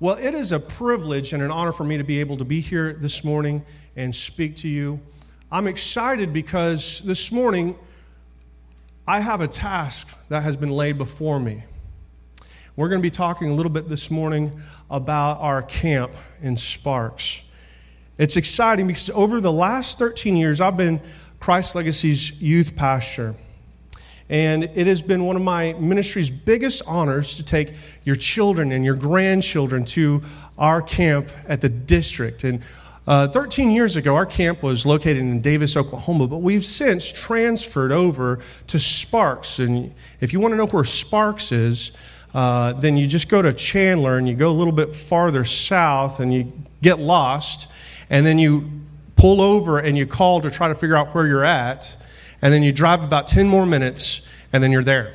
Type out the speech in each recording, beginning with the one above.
Well, it is a privilege and an honor for me to be able to be here this morning and speak to you. I'm excited because this morning I have a task that has been laid before me. We're going to be talking a little bit this morning about our camp in Sparks. It's exciting because over the last 13 years, I've been Christ Legacy's youth pastor. And it has been one of my ministry's biggest honors to take your children and your grandchildren to our camp at the district. And uh, 13 years ago, our camp was located in Davis, Oklahoma, but we've since transferred over to Sparks. And if you want to know where Sparks is, uh, then you just go to Chandler and you go a little bit farther south and you get lost. And then you pull over and you call to try to figure out where you're at and then you drive about 10 more minutes, and then you're there.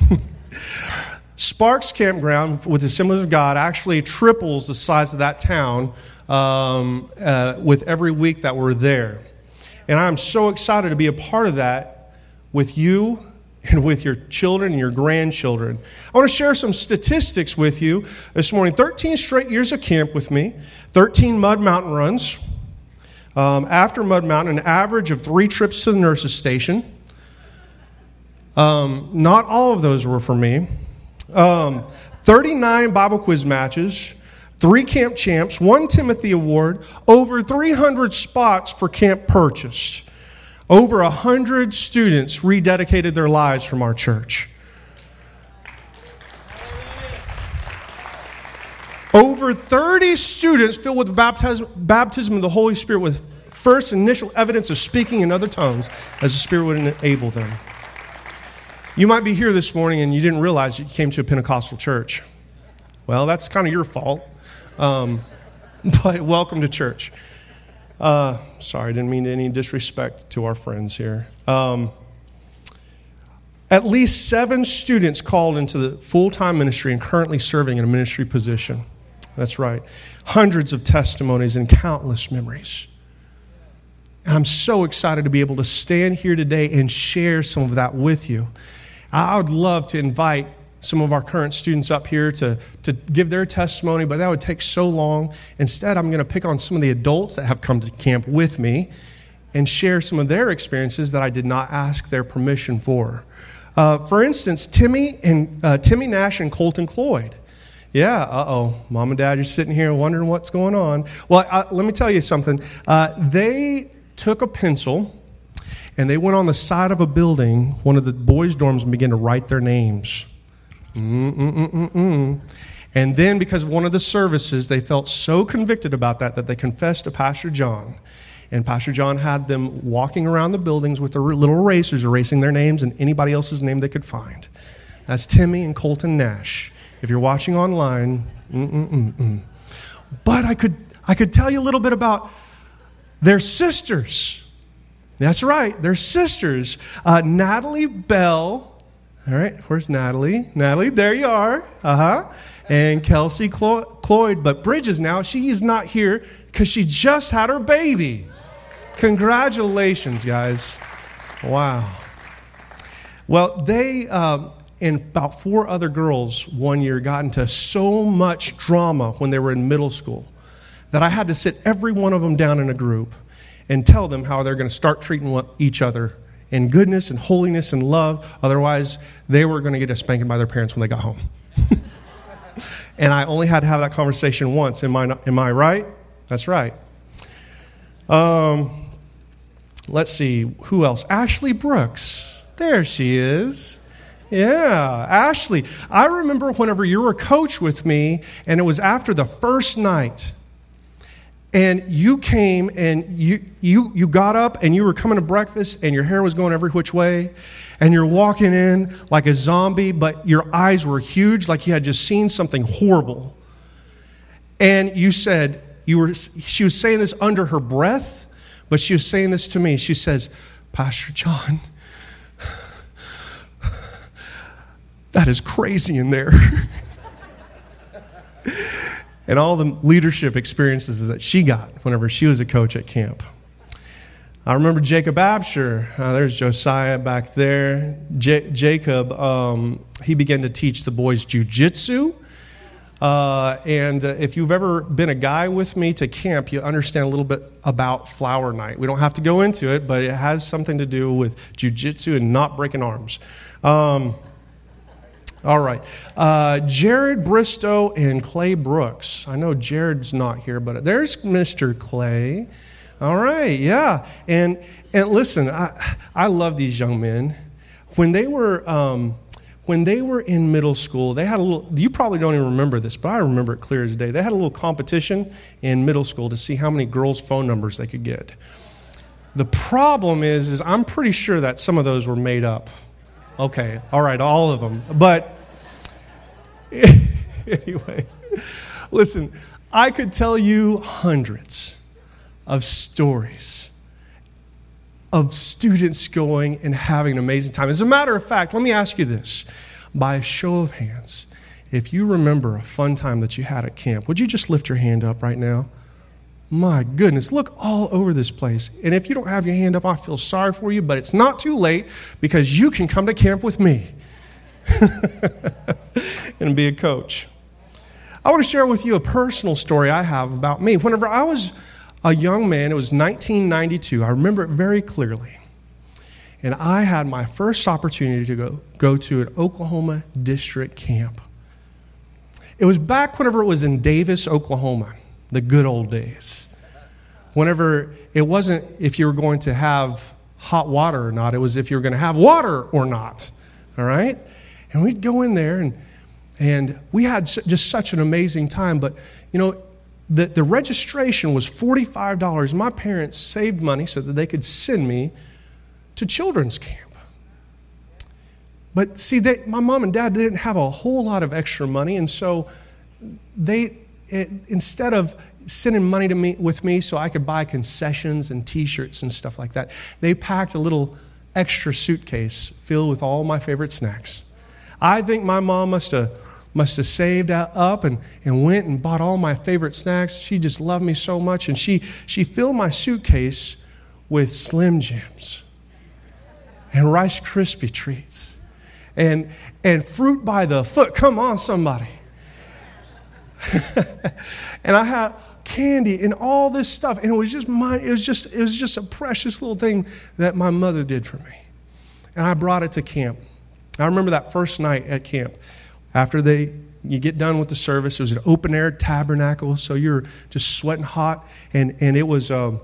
Sparks Campground with the Assemblies of God actually triples the size of that town um, uh, with every week that we're there. And I'm so excited to be a part of that with you and with your children and your grandchildren. I want to share some statistics with you this morning. 13 straight years of camp with me, 13 mud mountain runs, um, after Mud Mountain, an average of three trips to the nurse's station. Um, not all of those were for me. Um, 39 Bible quiz matches, three camp champs, one Timothy Award, over 300 spots for camp purchased. Over 100 students rededicated their lives from our church. Over 30 students filled with baptism, baptism of the Holy Spirit with first initial evidence of speaking in other tongues as the Spirit would enable them. You might be here this morning and you didn't realize you came to a Pentecostal church. Well, that's kind of your fault. Um, but welcome to church. Uh, sorry, I didn't mean any disrespect to our friends here. Um, at least seven students called into the full time ministry and currently serving in a ministry position. That's right. Hundreds of testimonies and countless memories. And I'm so excited to be able to stand here today and share some of that with you. I would love to invite some of our current students up here to, to give their testimony, but that would take so long. Instead, I'm going to pick on some of the adults that have come to camp with me and share some of their experiences that I did not ask their permission for. Uh, for instance, Timmy and uh, Timmy Nash and Colton Cloyd. Yeah, uh oh. Mom and dad, you're sitting here wondering what's going on. Well, uh, let me tell you something. Uh, they took a pencil and they went on the side of a building, one of the boys' dorms, and began to write their names. Mm-mm-mm-mm-mm. And then, because of one of the services, they felt so convicted about that that they confessed to Pastor John. And Pastor John had them walking around the buildings with their little erasers, erasing their names and anybody else's name they could find. That's Timmy and Colton Nash. If you're watching online, mm-mm-mm-mm. but I could I could tell you a little bit about their sisters. That's right, they're sisters. Uh, Natalie Bell. All right, where's Natalie? Natalie, there you are. Uh huh. And Kelsey Clo- Cloyd. But Bridges now, she is not here because she just had her baby. Congratulations, guys. Wow. Well, they, um, and about four other girls one year got into so much drama when they were in middle school that I had to sit every one of them down in a group and tell them how they're going to start treating each other in goodness and holiness and love. Otherwise, they were going to get a spanking by their parents when they got home. and I only had to have that conversation once. Am I, am I right? That's right. Um, let's see, who else? Ashley Brooks. There she is. Yeah, Ashley. I remember whenever you were a coach with me, and it was after the first night. And you came and you, you, you got up and you were coming to breakfast and your hair was going every which way. And you're walking in like a zombie, but your eyes were huge, like you had just seen something horrible. And you said, you were, she was saying this under her breath, but she was saying this to me. She says, Pastor John, that is crazy in there. and all the leadership experiences that she got whenever she was a coach at camp. I remember Jacob Absher. Uh, there's Josiah back there. J- Jacob, um, he began to teach the boys jujitsu. Uh, and uh, if you've ever been a guy with me to camp, you understand a little bit about flower night. We don't have to go into it, but it has something to do with jujitsu and not breaking arms. Um, all right. Uh, Jared Bristow and Clay Brooks. I know Jared's not here, but there's Mr. Clay. All right, yeah. And, and listen, I, I love these young men. When they were. Um, when they were in middle school, they had a little, you probably don't even remember this, but I remember it clear as day. They had a little competition in middle school to see how many girls' phone numbers they could get. The problem is, is I'm pretty sure that some of those were made up. Okay, all right, all of them. But anyway, listen, I could tell you hundreds of stories of students going and having an amazing time. As a matter of fact, let me ask you this by a show of hands, if you remember a fun time that you had at camp, would you just lift your hand up right now? My goodness, look all over this place. And if you don't have your hand up, I feel sorry for you, but it's not too late because you can come to camp with me and be a coach. I want to share with you a personal story I have about me. Whenever I was a young man. It was 1992. I remember it very clearly. And I had my first opportunity to go, go to an Oklahoma district camp. It was back whenever it was in Davis, Oklahoma, the good old days. Whenever it wasn't if you were going to have hot water or not, it was if you were going to have water or not. All right? And we'd go in there and and we had just such an amazing time. But, you know, the, the registration was $45. My parents saved money so that they could send me to children's camp. But see, they, my mom and dad didn't have a whole lot of extra money, and so they, it, instead of sending money to me with me so I could buy concessions and T-shirts and stuff like that, they packed a little extra suitcase filled with all my favorite snacks. I think my mom must have must have saved up and, and went and bought all my favorite snacks. She just loved me so much. And she, she filled my suitcase with Slim Jims and Rice Krispie treats and, and fruit by the foot. Come on, somebody. and I had candy and all this stuff. And it was just my, it was just, it was just a precious little thing that my mother did for me. And I brought it to camp. I remember that first night at camp. After they, you get done with the service, it was an open air tabernacle, so you're just sweating hot, and, and it was, um,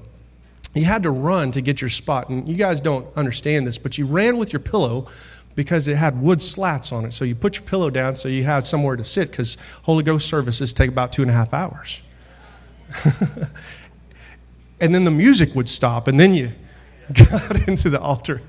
you had to run to get your spot. And you guys don't understand this, but you ran with your pillow because it had wood slats on it. So you put your pillow down so you had somewhere to sit because Holy Ghost services take about two and a half hours. and then the music would stop, and then you got into the altar.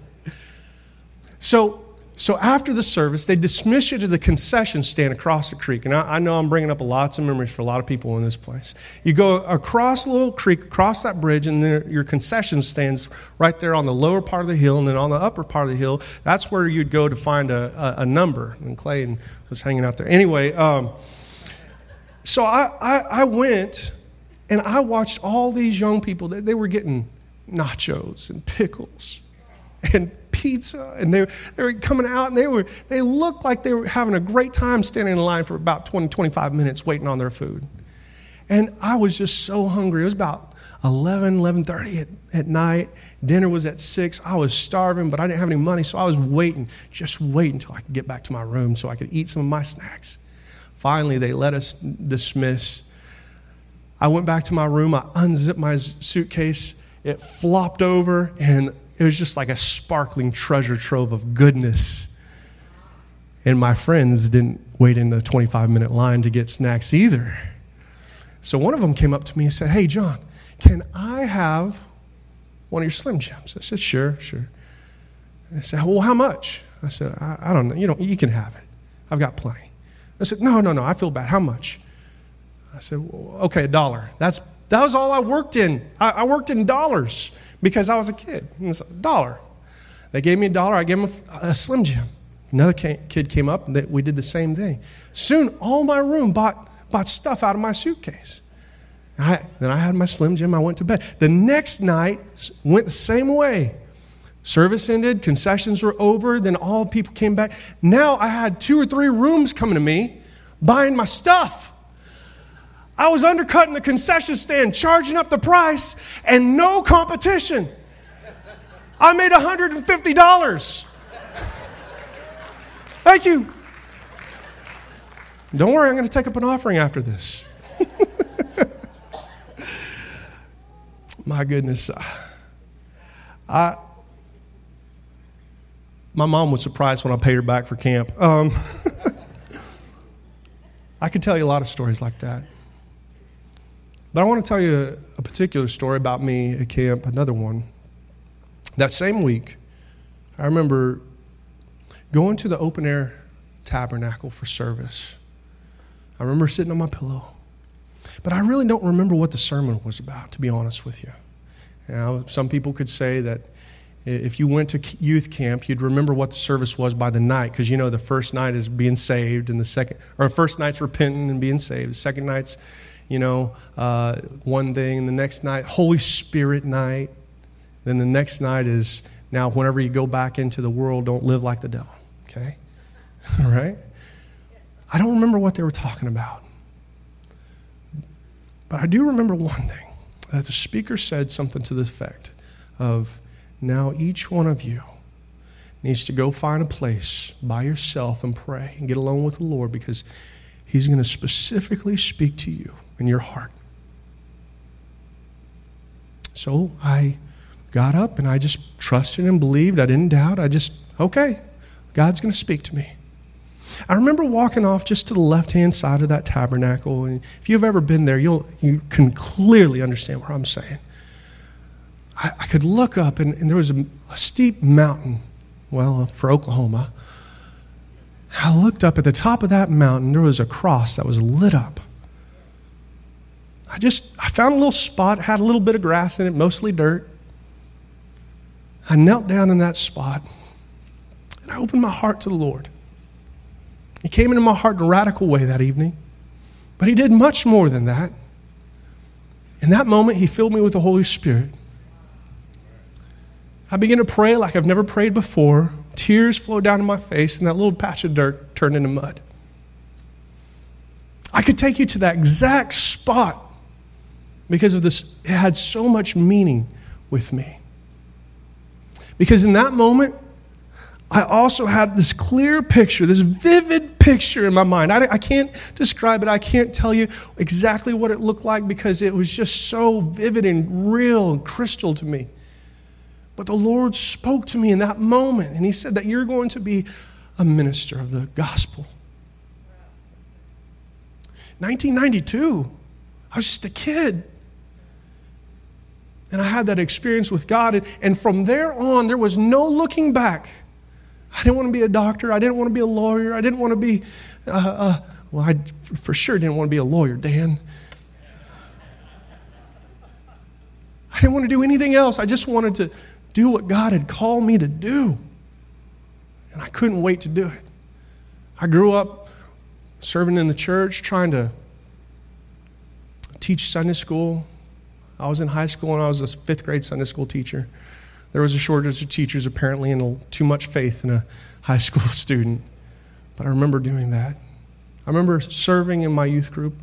So so after the service, they dismiss you to the concession stand across the creek. And I, I, know I'm bringing up lots of memories for a lot of people in this place. You go across little creek, across that bridge, and there, your concession stands right there on the lower part of the hill. And then on the upper part of the hill, that's where you'd go to find a, a, a number. And Clay was hanging out there. Anyway, um, so I, I, I went and I watched all these young people. They, they were getting nachos and pickles and pizza and they, they were coming out and they were they looked like they were having a great time standing in line for about 20 25 minutes waiting on their food. And i was just so hungry. It was about 11 11.30 at, at night. Dinner was at 6 i was starving but i didn't have any money so i was waiting just waiting until i could get back to my room so i could eat some of my snacks. Finally they let us dismiss. I went back to my room. I unzipped my suitcase. It flopped over and it was just like a sparkling treasure trove of goodness. And my friends didn't wait in the 25 minute line to get snacks either. So one of them came up to me and said, Hey, John, can I have one of your Slim Jims? I said, Sure, sure. I said, Well, how much? I said, I, I don't know. You know, you can have it. I've got plenty. I said, No, no, no. I feel bad. How much? I said, well, Okay, a dollar. That's, that was all I worked in. I, I worked in dollars because I was a kid. It's a dollar. They gave me a dollar. I gave them a, a Slim Jim. Another kid came up and we did the same thing. Soon, all my room bought, bought stuff out of my suitcase. I, then I had my Slim Jim. I went to bed. The next night went the same way. Service ended, concessions were over, then all people came back. Now I had two or three rooms coming to me buying my stuff. I was undercutting the concession stand, charging up the price, and no competition. I made $150. Thank you. Don't worry, I'm going to take up an offering after this. My goodness. I, my mom was surprised when I paid her back for camp. Um, I could tell you a lot of stories like that. But I want to tell you a, particular story about me at camp, another one. That same week, I remember going to the open air tabernacle for service. I remember sitting on my pillow. But I really don't remember what the sermon was about, to be honest with you. you know, some people could say that if you went to youth camp, you'd remember what the service was by the night, because you know the first night is being saved, and the second, or first night's repenting and being saved. The second night's, you know, uh, one thing. The next night, Holy Spirit night. Then the next night is now, whenever you go back into the world, don't live like the devil. Okay? All right? I don't remember what they were talking about. But I do remember one thing that the speaker said something to the effect of, now, each one of you needs to go find a place by yourself and pray and get alone with the Lord because He's going to specifically speak to you in your heart. So I got up and I just trusted and believed. I didn't doubt. I just, okay, God's going to speak to me. I remember walking off just to the left hand side of that tabernacle. And if you've ever been there, you'll, you can clearly understand what I'm saying. I, I could look up, and, and there was a, a steep mountain, well, uh, for Oklahoma. I looked up at the top of that mountain, there was a cross that was lit up. I just I found a little spot, had a little bit of grass in it, mostly dirt. I knelt down in that spot and I opened my heart to the Lord. He came into my heart in a radical way that evening, but He did much more than that. In that moment, He filled me with the Holy Spirit. I began to pray like I've never prayed before. Tears flowed down in my face, and that little patch of dirt turned into mud. I could take you to that exact spot because of this. It had so much meaning with me. Because in that moment, I also had this clear picture, this vivid picture in my mind. I, I, can't describe it. I can't tell you exactly what it looked like because it was just so vivid and real and crystal to me. But the Lord spoke to me in that moment, and He said that you're going to be a minister of the gospel. 1992, I was just a kid. And I had that experience with God, and from there on, there was no looking back. I didn't want to be a doctor. I didn't want to be a lawyer. I didn't want to be, uh, uh, well, I for sure didn't want to be a lawyer, Dan. I didn't want to do anything else. I just wanted to do what God had called me to do. And I couldn't wait to do it. I grew up serving in the church, trying to teach Sunday school. I was in high school and I was a fifth grade Sunday school teacher. There was a shortage of teachers, apparently, and too much faith in a high school student. But I remember doing that. I remember serving in my youth group.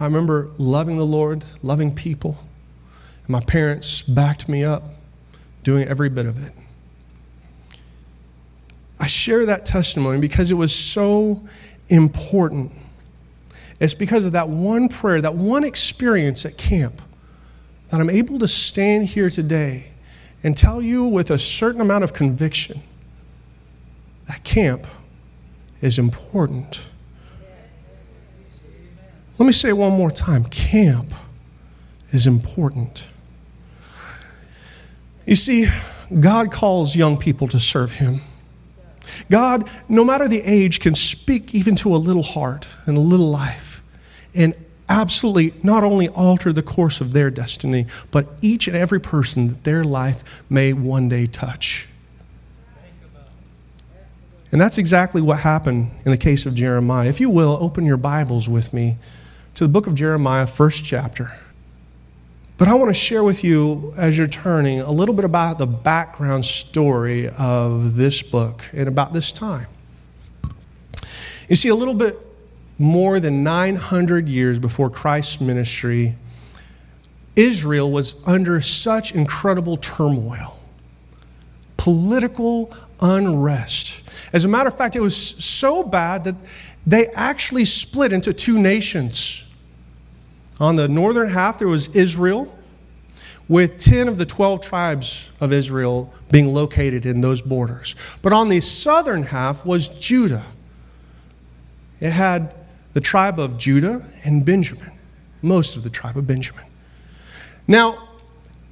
I remember loving the Lord, loving people. And my parents backed me up doing every bit of it. I share that testimony because it was so important. It's because of that one prayer, that one experience at camp, that I'm able to stand here today and tell you with a certain amount of conviction that camp is important. Let me say one more time camp is important. You see, God calls young people to serve Him. God, no matter the age, can speak even to a little heart and a little life and absolutely not only alter the course of their destiny, but each and every person that their life may one day touch. And that's exactly what happened in the case of Jeremiah. If you will, open your Bibles with me to the book of Jeremiah, first chapter. But I want to share with you, as you're turning, a little bit about the background story of this book and about this time. You see, a little bit more than 900 years before Christ's ministry, Israel was under such incredible turmoil, political unrest. As a matter of fact, it was so bad that they actually split into two nations. On the northern half, there was Israel, with 10 of the 12 tribes of Israel being located in those borders. But on the southern half was Judah. It had the tribe of Judah and Benjamin, most of the tribe of Benjamin. Now,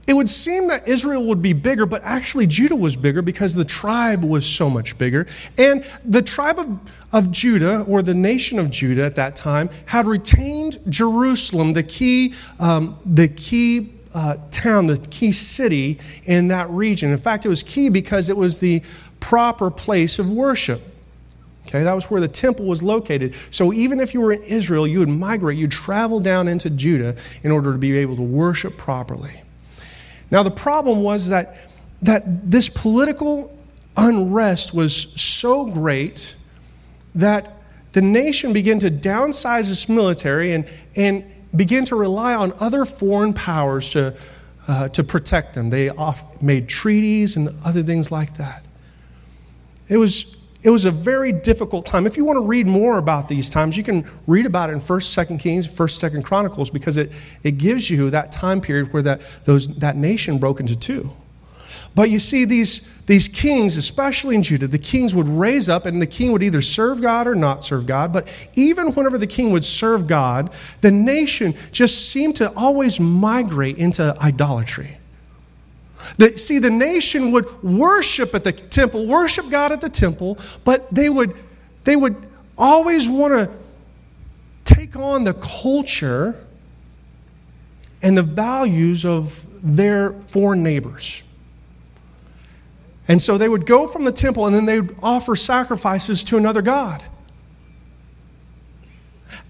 it would seem that Israel would be bigger, but actually Judah was bigger because the tribe was so much bigger. And the tribe of, of Judah, or the nation of Judah at that time, had retained Jerusalem, the key, um, the key uh, town, the key city in that region. In fact, it was key because it was the proper place of worship. Okay, that was where the temple was located. So even if you were in Israel, you would migrate, you'd travel down into Judah in order to be able to worship properly. Now, the problem was that, that this political unrest was so great that the nation began to downsize its military and, and begin to rely on other foreign powers to, uh, to protect them. They off, made treaties and other things like that. It was, it was a very difficult time. If you want to read more about these times, you can read about it in 1st, 2nd Kings, 1st, 2nd Chronicles, because it, it gives you that time period where that, those, that nation broke into two. But you see, these, these kings, especially in Judah, the kings would raise up and the king would either serve God or not serve God. But even whenever the king would serve God, the nation just seemed to always migrate into idolatry. The, see, the nation would worship at the temple, worship God at the temple, but they would, they would always want to take on the culture and the values of their foreign neighbors. And so they would go from the temple and then they would offer sacrifices to another God.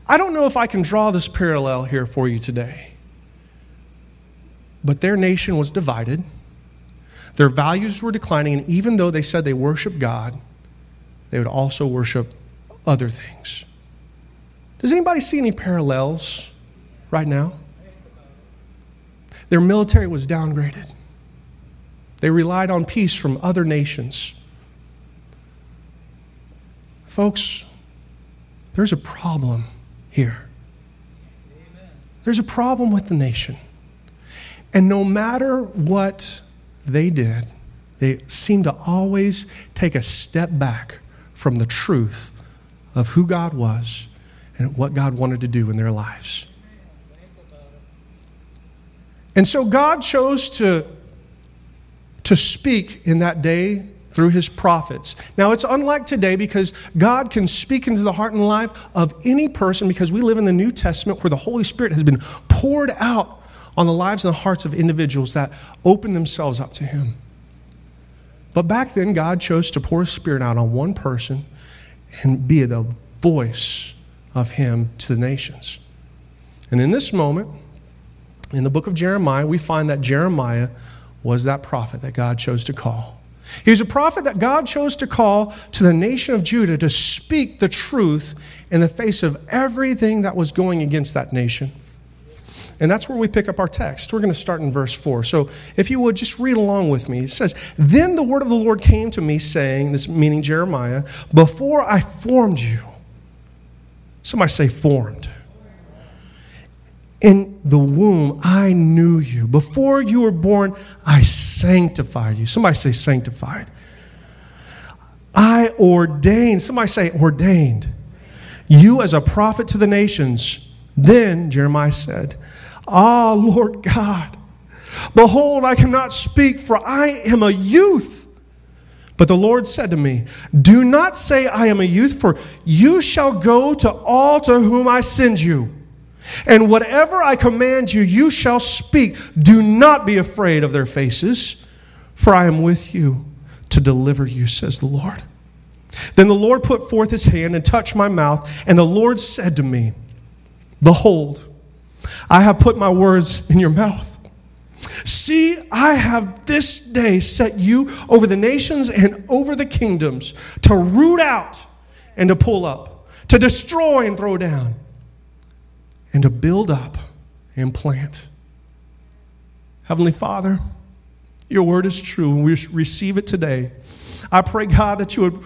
I don't know if I can draw this parallel here for you today. But their nation was divided. Their values were declining, and even though they said they worship God, they would also worship other things. Does anybody see any parallels right now? Their military was downgraded. They relied on peace from other nations. Folks, there's a problem here. There's a problem with the nation. And no matter what they did, they seemed to always take a step back from the truth of who God was and what God wanted to do in their lives. And so God chose to, to speak in that day through his prophets. Now, it's unlike today because God can speak into the heart and life of any person because we live in the New Testament where the Holy Spirit has been poured out on the lives and the hearts of individuals that open themselves up to Him. But back then, God chose to pour His Spirit out on one person and be the voice of Him to the nations. And in this moment, in the book of Jeremiah, we find that Jeremiah was that prophet that God chose to call. He was a prophet that God chose to call to the nation of Judah to speak the truth in the face of everything that was going against that nation. And that's where we pick up our text. We're going to start in verse 4. So if you would just read along with me. It says, Then the word of the Lord came to me, saying, this meaning Jeremiah, before I formed you. Somebody say, formed. In the womb, I knew you. Before you were born, I sanctified you. Somebody say, sanctified. I ordained. Somebody say, ordained. You as a prophet to the nations. Then, Jeremiah said, Ah, Lord God, behold, I cannot speak, for I am a youth. But the Lord said to me, Do not say, I am a youth, for you shall go to all to whom I send you. And whatever I command you, you shall speak. Do not be afraid of their faces, for I am with you to deliver you, says the Lord. Then the Lord put forth his hand and touched my mouth, and the Lord said to me, Behold, I have put my words in your mouth. See, I have this day set you over the nations and over the kingdoms to root out and to pull up, to destroy and throw down, and to build up and plant. Heavenly Father, your word is true, and we receive it today. I pray, God, that you would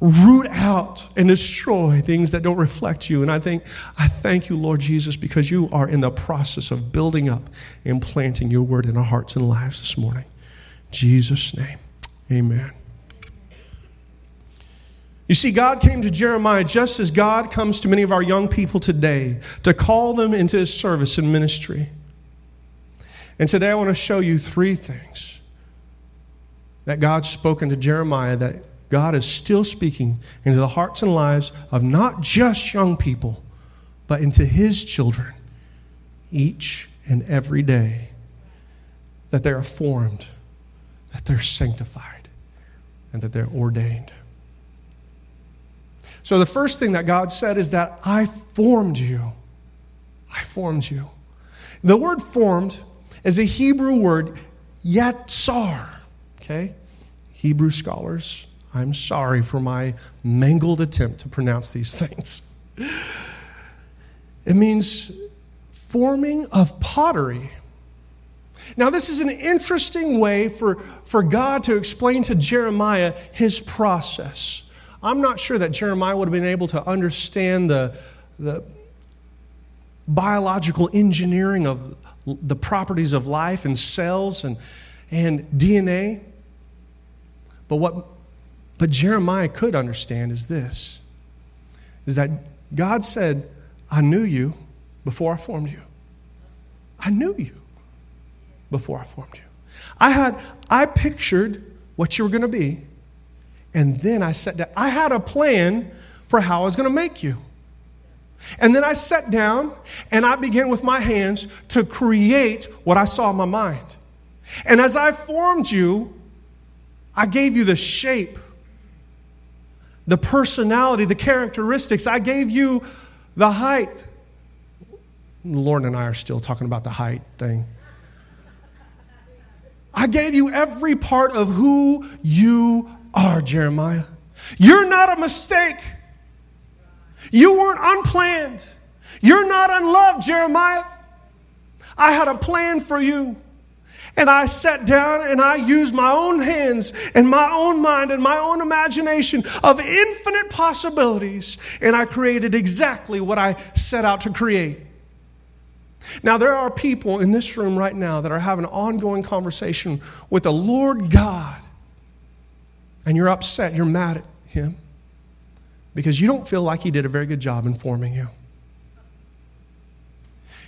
root out and destroy things that don't reflect you. And I think I thank you, Lord Jesus, because you are in the process of building up and planting your word in our hearts and lives this morning. In Jesus' name. Amen. You see, God came to Jeremiah just as God comes to many of our young people today to call them into his service and ministry. And today I want to show you three things that God's spoken to Jeremiah that God is still speaking into the hearts and lives of not just young people, but into His children each and every day. That they are formed, that they're sanctified, and that they're ordained. So, the first thing that God said is that I formed you. I formed you. The word formed is a Hebrew word, yatsar. Okay? Hebrew scholars I'm sorry for my mangled attempt to pronounce these things. It means forming of pottery. Now, this is an interesting way for, for God to explain to Jeremiah his process. I'm not sure that Jeremiah would have been able to understand the, the biological engineering of the properties of life and cells and, and DNA. But what but Jeremiah could understand is this is that God said, I knew you before I formed you. I knew you before I formed you. I had I pictured what you were going to be, and then I sat down. I had a plan for how I was going to make you. And then I sat down and I began with my hands to create what I saw in my mind. And as I formed you, I gave you the shape the personality, the characteristics. I gave you the height. Lauren and I are still talking about the height thing. I gave you every part of who you are, Jeremiah. You're not a mistake. You weren't unplanned. You're not unloved, Jeremiah. I had a plan for you. And I sat down and I used my own hands and my own mind and my own imagination of infinite possibilities. And I created exactly what I set out to create. Now, there are people in this room right now that are having an ongoing conversation with the Lord God. And you're upset, you're mad at Him because you don't feel like He did a very good job in forming you.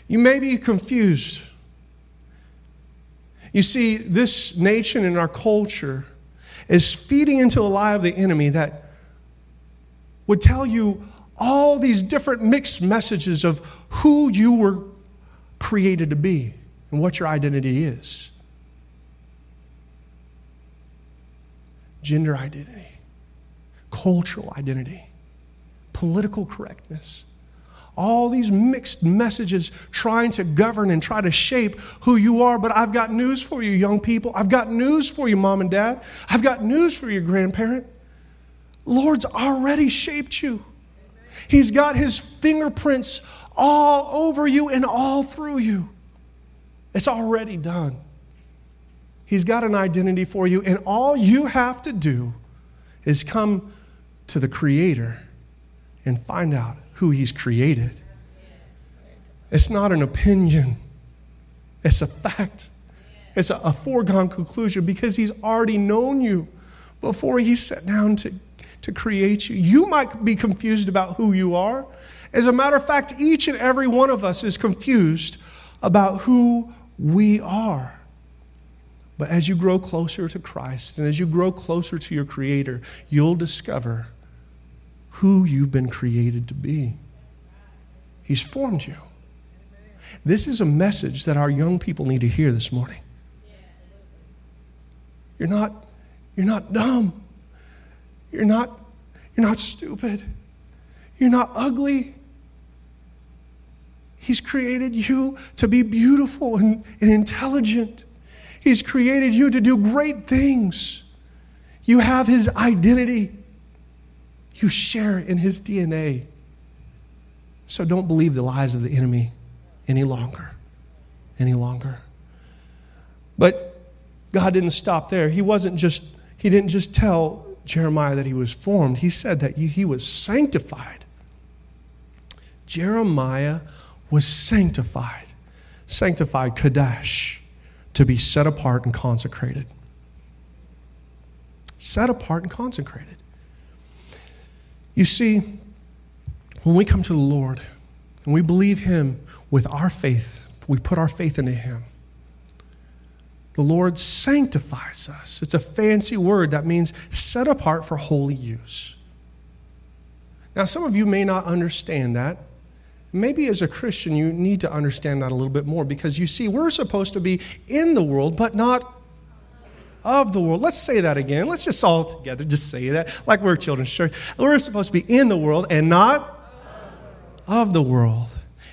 You may be confused you see, this nation and our culture is feeding into a lie of the enemy that would tell you all these different mixed messages of who you were created to be and what your identity is. Gender identity, cultural identity, political correctness all these mixed messages trying to govern and try to shape who you are. But I've got news for you, young people. I've got news for you, mom and dad. I've got news for your grandparent. Lord's already shaped you. He's got his fingerprints all over you and all through you. It's already done. He's got an identity for you, and all you have to do is come to the Creator and find out who He's created. It's not an opinion, it's a fact. It's a, a foregone conclusion because He's already known you before He sat down to, to create you. You might be confused about who you are. As a matter of fact, each and every one of us is confused about who we are. But as you grow closer to Christ and as you grow closer to your Creator, you'll discover who you've been created to be. He's formed you. This is a message that our young people need to hear this morning. You're not, you're not dumb. You're not, you're not stupid. You're not ugly. He's created you to be beautiful and, and intelligent. He's created you to do great things. You have His identity. You share in his DNA. So don't believe the lies of the enemy any longer. Any longer. But God didn't stop there. He wasn't just, he didn't just tell Jeremiah that he was formed, he said that he was sanctified. Jeremiah was sanctified, sanctified, Kadesh, to be set apart and consecrated. Set apart and consecrated. You see, when we come to the Lord and we believe Him with our faith, we put our faith into Him. The Lord sanctifies us. It's a fancy word that means set apart for holy use. Now, some of you may not understand that. Maybe as a Christian, you need to understand that a little bit more because you see, we're supposed to be in the world, but not of the world. Let's say that again. Let's just all together just say that like we're children's church. We're supposed to be in the world and not of the world.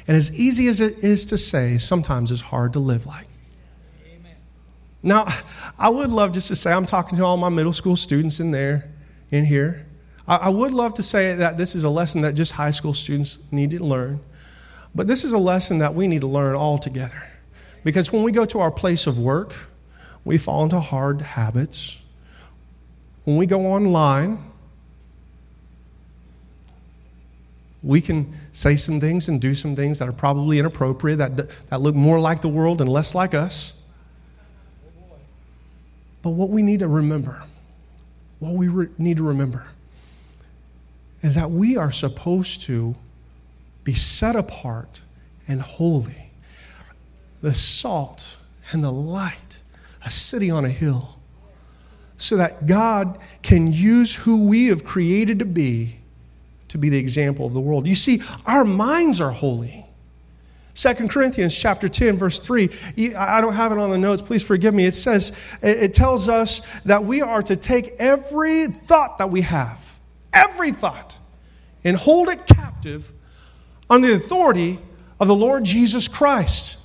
And as easy as it is to say, sometimes it's hard to live like. Amen. Now, I would love just to say, I'm talking to all my middle school students in there, in here. I, would love to say that this is a lesson that just high school students need to learn. But this is a lesson that we need to learn all together. Because when we go to our place of work, we fall into hard habits. When we go online, we can say some things and do some things that are probably inappropriate, that, that look more like the world and less like us. But what we need to remember, what we re- need to remember, is that we are supposed to be set apart and holy. The salt and the light, a city on a hill, so that God can use who we have created to be to be the example of the world. You see, our minds are holy. 2 Corinthians chapter 10 verse 3 I don't have it on the notes please forgive me it says it tells us that we are to take every thought that we have every thought and hold it captive under the authority of the Lord Jesus Christ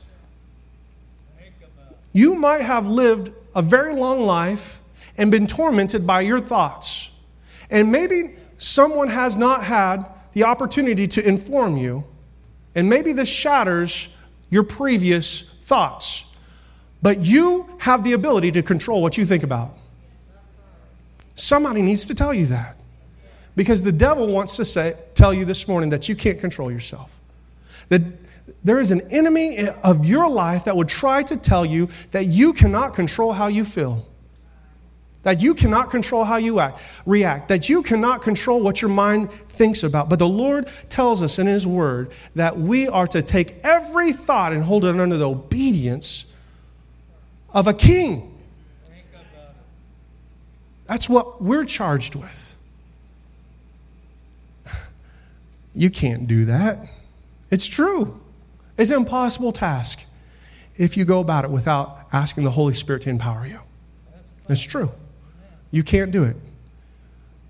you might have lived a very long life and been tormented by your thoughts and maybe someone has not had the opportunity to inform you, and maybe this shatters your previous thoughts, but you have the ability to control what you think about. Somebody needs to tell you that. Because the devil wants to say, tell you this morning that you can't control yourself. That there is an enemy of your life that would try to tell you that you cannot control how you feel that you cannot control how you act, react, that you cannot control what your mind thinks about. But the Lord tells us in His Word that we are to take every thought and hold it under the obedience of a king. That's what we're charged with. You can't do that. It's true. It's an impossible task if you go about it without asking the Holy Spirit to empower you. It's true. You can't do it.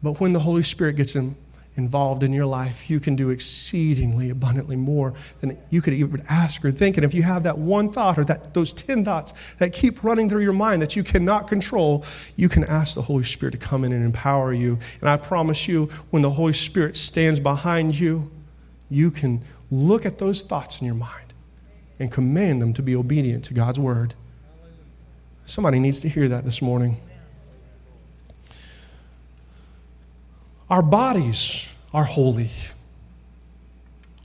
But when the Holy Spirit gets in, involved in your life, you can do exceedingly abundantly more than you could even ask or think. And if you have that one thought or that those 10 thoughts that keep running through your mind that you cannot control, you can ask the Holy Spirit to come in and empower you. And I promise you, when the Holy Spirit stands behind you, you can look at those thoughts in your mind and command them to be obedient to God's word. Somebody needs to hear that this morning. Our bodies are holy.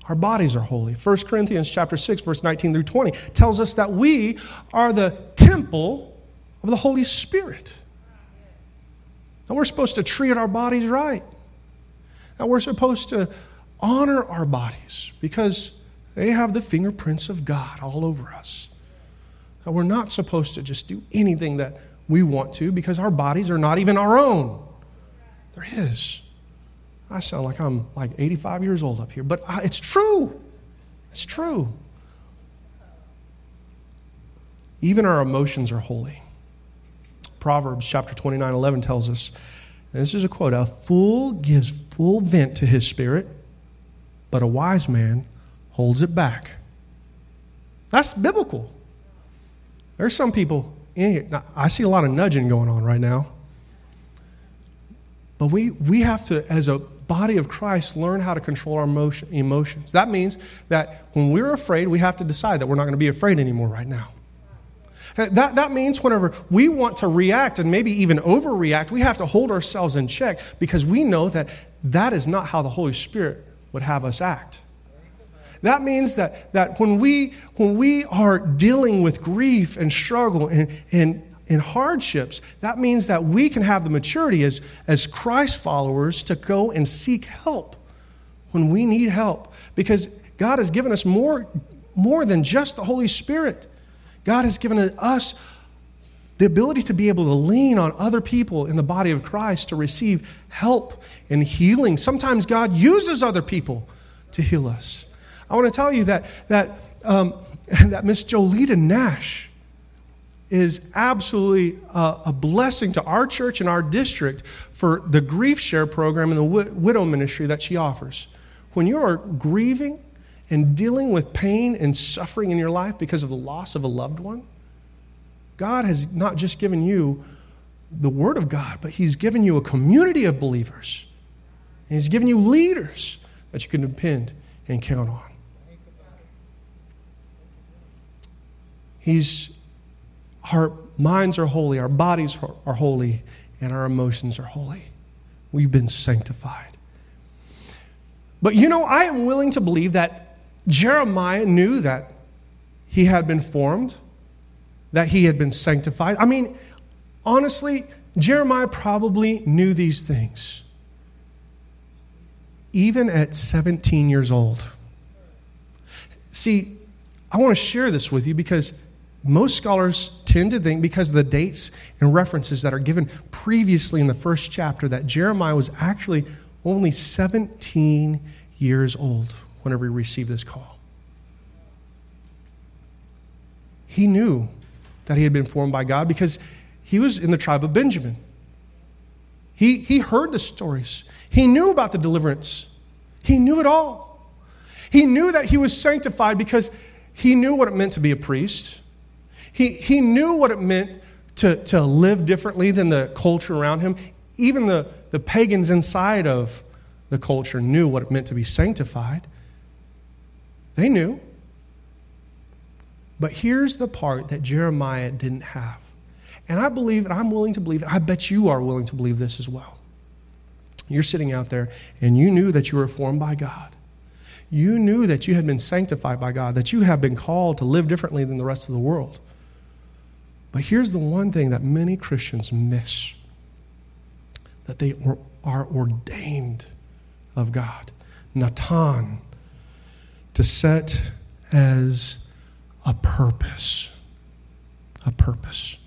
Our bodies are holy. 1 Corinthians chapter 6 verse 19 through 20 tells us that we are the temple of the Holy Spirit. Now we're supposed to treat our bodies right. Now we're supposed to honor our bodies because they have the fingerprints of God all over us. We're not supposed to just do anything that we want to because our bodies are not even our own. They're His. I sound like I'm like 85 years old up here, but I, it's true. It's true. Even our emotions are holy. Proverbs chapter 29 11 tells us, this is a quote a fool gives full vent to his spirit, but a wise man holds it back. That's biblical. There's some people in here. Now, I see a lot of nudging going on right now. But we, we have to, as a body of Christ learn how to control our emotion, emotions. That means that when we're afraid, we have to decide that we're not going to be afraid anymore right now. That, that means whenever we want to react and maybe even overreact, we have to hold ourselves in check because we know that that is not how the Holy Spirit would have us act. That means that, that when, we, when we are dealing with grief and struggle and, and, and hardships, that means that we can have the maturity as, as Christ followers to go and seek help when we need help. Because God has given us more, more than just the Holy Spirit. God has given us the ability to be able to lean on other people in the body of Christ to receive help and healing. Sometimes God uses other people to heal us. I want to tell you that, that, um, that Miss Jolita Nash is absolutely a, a, blessing to our church and our district for the grief share program and the widow ministry that she offers. When you are grieving, and dealing with pain and suffering in your life because of the loss of a loved one, God has not just given you the Word of God, but He's given you a community of believers. And He's given you leaders that you can depend and count on. He's, our minds are holy, our bodies are holy, and our emotions are holy. We've been sanctified. But you know, I am willing to believe that Jeremiah knew that he had been formed, that he had been sanctified. I mean, honestly, Jeremiah probably knew these things, even at 17 years old. See, I want to share this with you because most scholars tend to think, because of the dates and references that are given previously in the first chapter, that Jeremiah was actually only 17 years old whenever he received this call. He knew that he had been formed by God because he was in the tribe of Benjamin. He, he heard the stories, he knew about the deliverance, he knew it all. He knew that he was sanctified because he knew what it meant to be a priest. He, he knew what it meant to, to live differently than the culture around him. Even the, the pagans inside of the culture knew what it meant to be sanctified. They knew. But here's the part that Jeremiah didn't have. And I believe, and I'm willing to believe, I bet you are willing to believe this as well. You're sitting out there and you knew that you were formed by God. You knew that you had been sanctified by God, that you have been called to live differently than the rest of the world. But here's the one thing that many Christians miss that they are ordained of God. Natan, to set as a purpose. A purpose.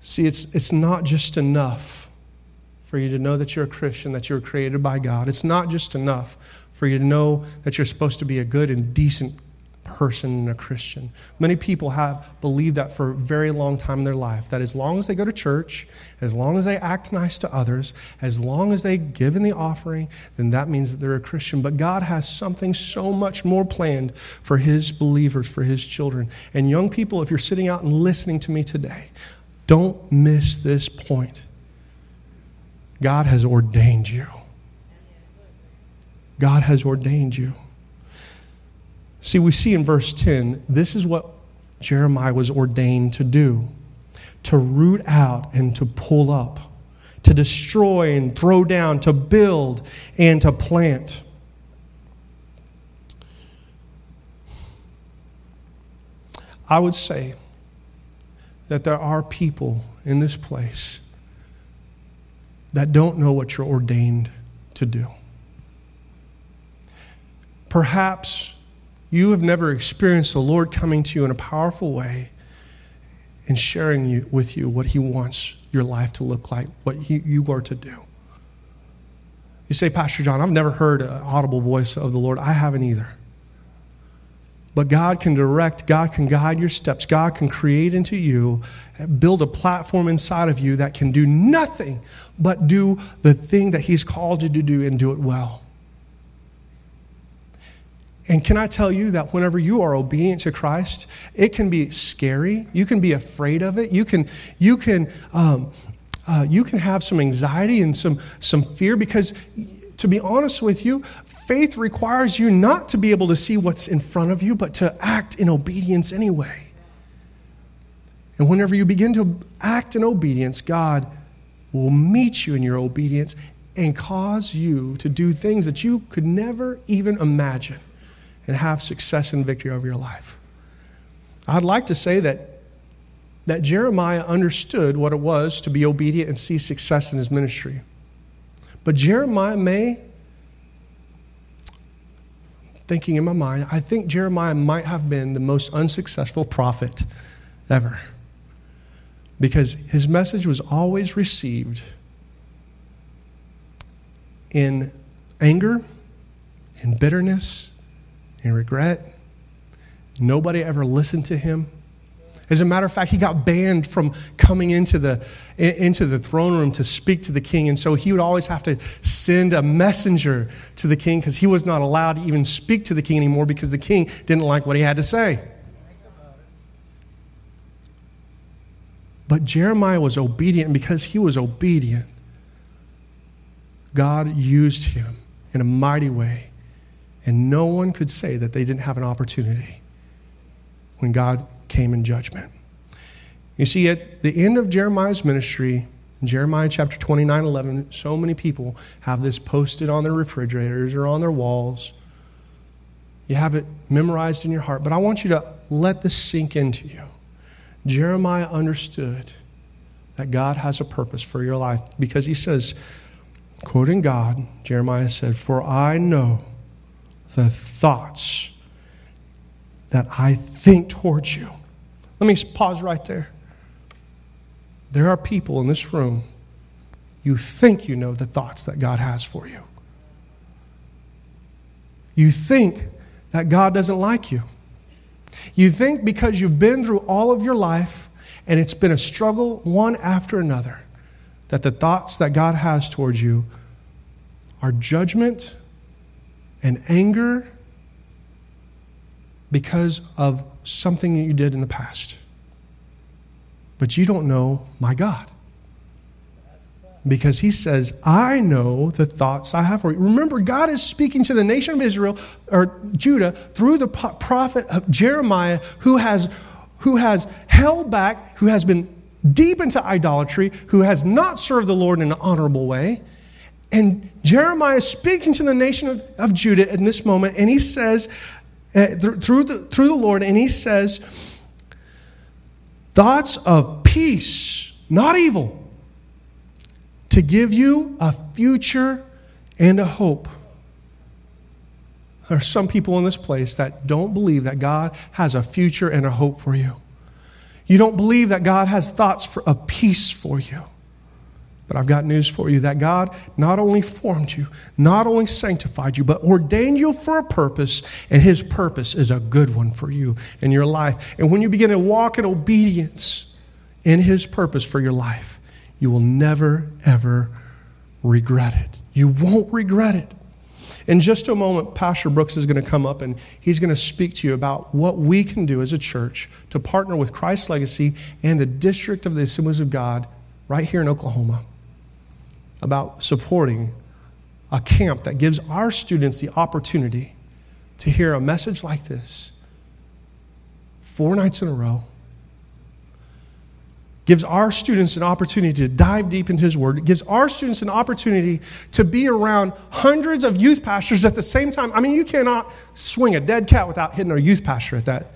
See, it's, it's not just enough for you to know that you're a Christian, that you're created by God. It's not just enough for you to know that you're supposed to be a good and decent person and a Christian. Many people have believed that for a very long time in their life that as long as they go to church, as long as they act nice to others, as long as they give in the offering, then that means that they're a Christian. But God has something so much more planned for His believers, for His children. And young people, if you're sitting out and listening to me today, don't miss this point. God has ordained you. God has ordained you. See, we see in verse 10, this is what Jeremiah was ordained to do to root out and to pull up, to destroy and throw down, to build and to plant. I would say that there are people in this place that don't know what you're ordained to do. Perhaps you have never experienced the Lord coming to you in a powerful way and sharing you, with you what He wants your life to look like, what he, you are to do. You say, Pastor John, I've never heard an audible voice of the Lord. I haven't either. But God can direct, God can guide your steps, God can create into you, build a platform inside of you that can do nothing but do the thing that He's called you to do and do it well. And can I tell you that whenever you are obedient to Christ, it can be scary. You can be afraid of it. You can, you can, um, uh, you can have some anxiety and some, some fear because to be honest with you, faith requires you not to be able to see what's in front of you, but to act in obedience anyway. And whenever you begin to act in obedience, God will meet you in your obedience and cause you to do things that you could never even imagine and have success and victory over your life. I'd like to say that, that Jeremiah understood what it was to be obedient and see success in his ministry. But Jeremiah may, thinking in my mind, I think Jeremiah might have been the most unsuccessful prophet ever. Because his message was always received in anger, in bitterness, in regret. Nobody ever listened to him. As a matter of fact, he got banned from coming into the, into the throne room to speak to the king. And so he would always have to send a messenger to the king because he was not allowed to even speak to the king anymore because the king didn't like what he had to say. But Jeremiah was obedient, and because he was obedient, God used him in a mighty way. And no one could say that they didn't have an opportunity when God came in judgment. You see, at the end of Jeremiah's ministry, in Jeremiah chapter 29 11, so many people have this posted on their refrigerators or on their walls. You have it memorized in your heart, but I want you to let this sink into you. Jeremiah understood that God has a purpose for your life because he says, quoting God, Jeremiah said, For I know the thoughts that I think towards you. Let me pause right there. There are people in this room, you think you know the thoughts that God has for you. You think that God doesn't like you. You think because you've been through all of your life and it's been a struggle one after another, that the thoughts that God has towards you are judgment and anger because of something that you did in the past. But you don't know my God. Because he says, I know the thoughts I have for you. Remember, God is speaking to the nation of Israel or Judah through the prophet Jeremiah, who has, who has held back, who has been deep into idolatry, who has not served the Lord in an honorable way. And Jeremiah is speaking to the nation of, of Judah in this moment, and he says, uh, through, the, through the Lord, and he says, thoughts of peace, not evil, to give you a future and a hope. There are some people in this place that don't believe that God has a future and a hope for you. You don't believe that God has thoughts for, of peace for you. But I've got news for you that God not only formed you, not only sanctified you, but ordained you for a purpose, and His purpose is a good one for you in your life. And when you begin to walk in obedience in His purpose for your life, you will never, ever regret it. You won't regret it. In just a moment, Pastor Brooks is going to come up and he's going to speak to you about what we can do as a church to partner with Christ's Legacy and the District of the Assemblies of God right here in Oklahoma about supporting a camp that gives our students the opportunity to hear a message like this four nights in a row. Gives our students an opportunity to dive deep into His Word. it gives our students an opportunity to be around hundreds of youth pastors at the same time. I mean, you cannot swing a dead cat without hitting a youth pastor at that.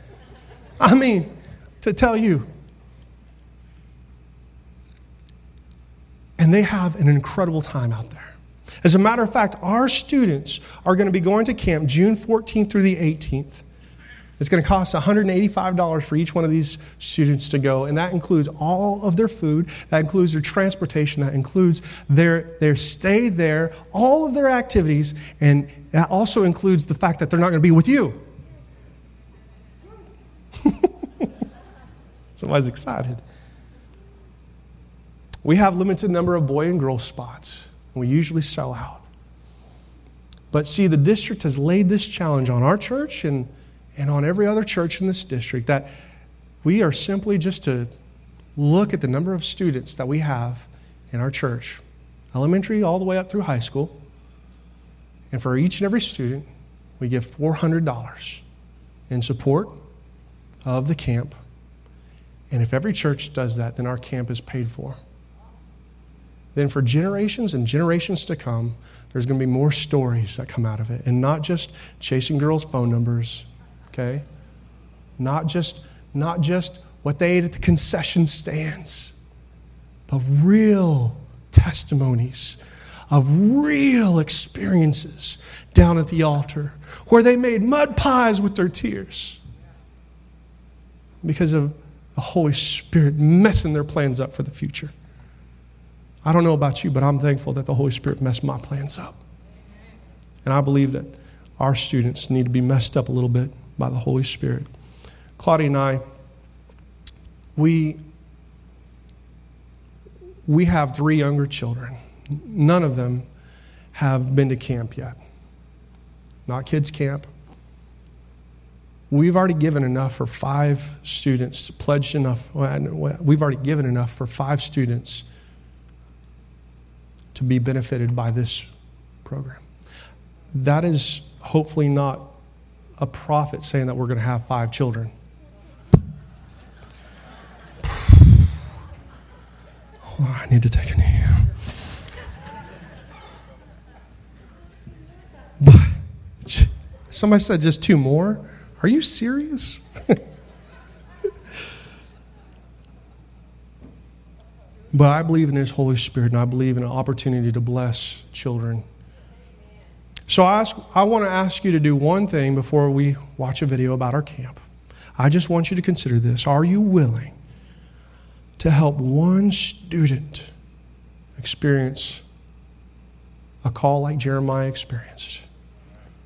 I mean, to tell you, and they have an incredible time out there. As a matter of fact, our students are going to be going to camp June 14th through the 18th. It's going to cost $185 for each one of these students to go, and that includes all of their food, that includes their transportation, that includes their, their stay there, all of their activities, and that also includes the fact that they're not going to be with you. Somebody's excited. We have limited number of boy and girl spots. And we usually sell out. But see, the district has laid this challenge on our church and, and on every other church in this district that we are simply just to look at the number of students that we have in our church, elementary all the way up through high school. And for each and every student, we give $400 in support of the camp. And if every church does that, then our camp is paid for. Then, for generations and generations to come, there's going to be more stories that come out of it. And not just chasing girls' phone numbers, okay? Not just, not just what they ate at the concession stands, but real testimonies of real experiences down at the altar where they made mud pies with their tears because of the Holy Spirit messing their plans up for the future. I don't know about you, but I'm thankful that the Holy Spirit messed my plans up. And I believe that our students need to be messed up a little bit by the Holy Spirit. Claudia and I, we, we have three younger children. None of them have been to camp yet, not kids' camp. We've already given enough for five students, pledged enough. We've already given enough for five students to be benefited by this program. That is hopefully not a prophet saying that we're going to have five children. Oh, I need to take a knee. But somebody said just two more. Are you serious? But I believe in His Holy Spirit, and I believe in an opportunity to bless children. So I, ask, I want to ask you to do one thing before we watch a video about our camp. I just want you to consider this. Are you willing to help one student experience a call like Jeremiah experienced?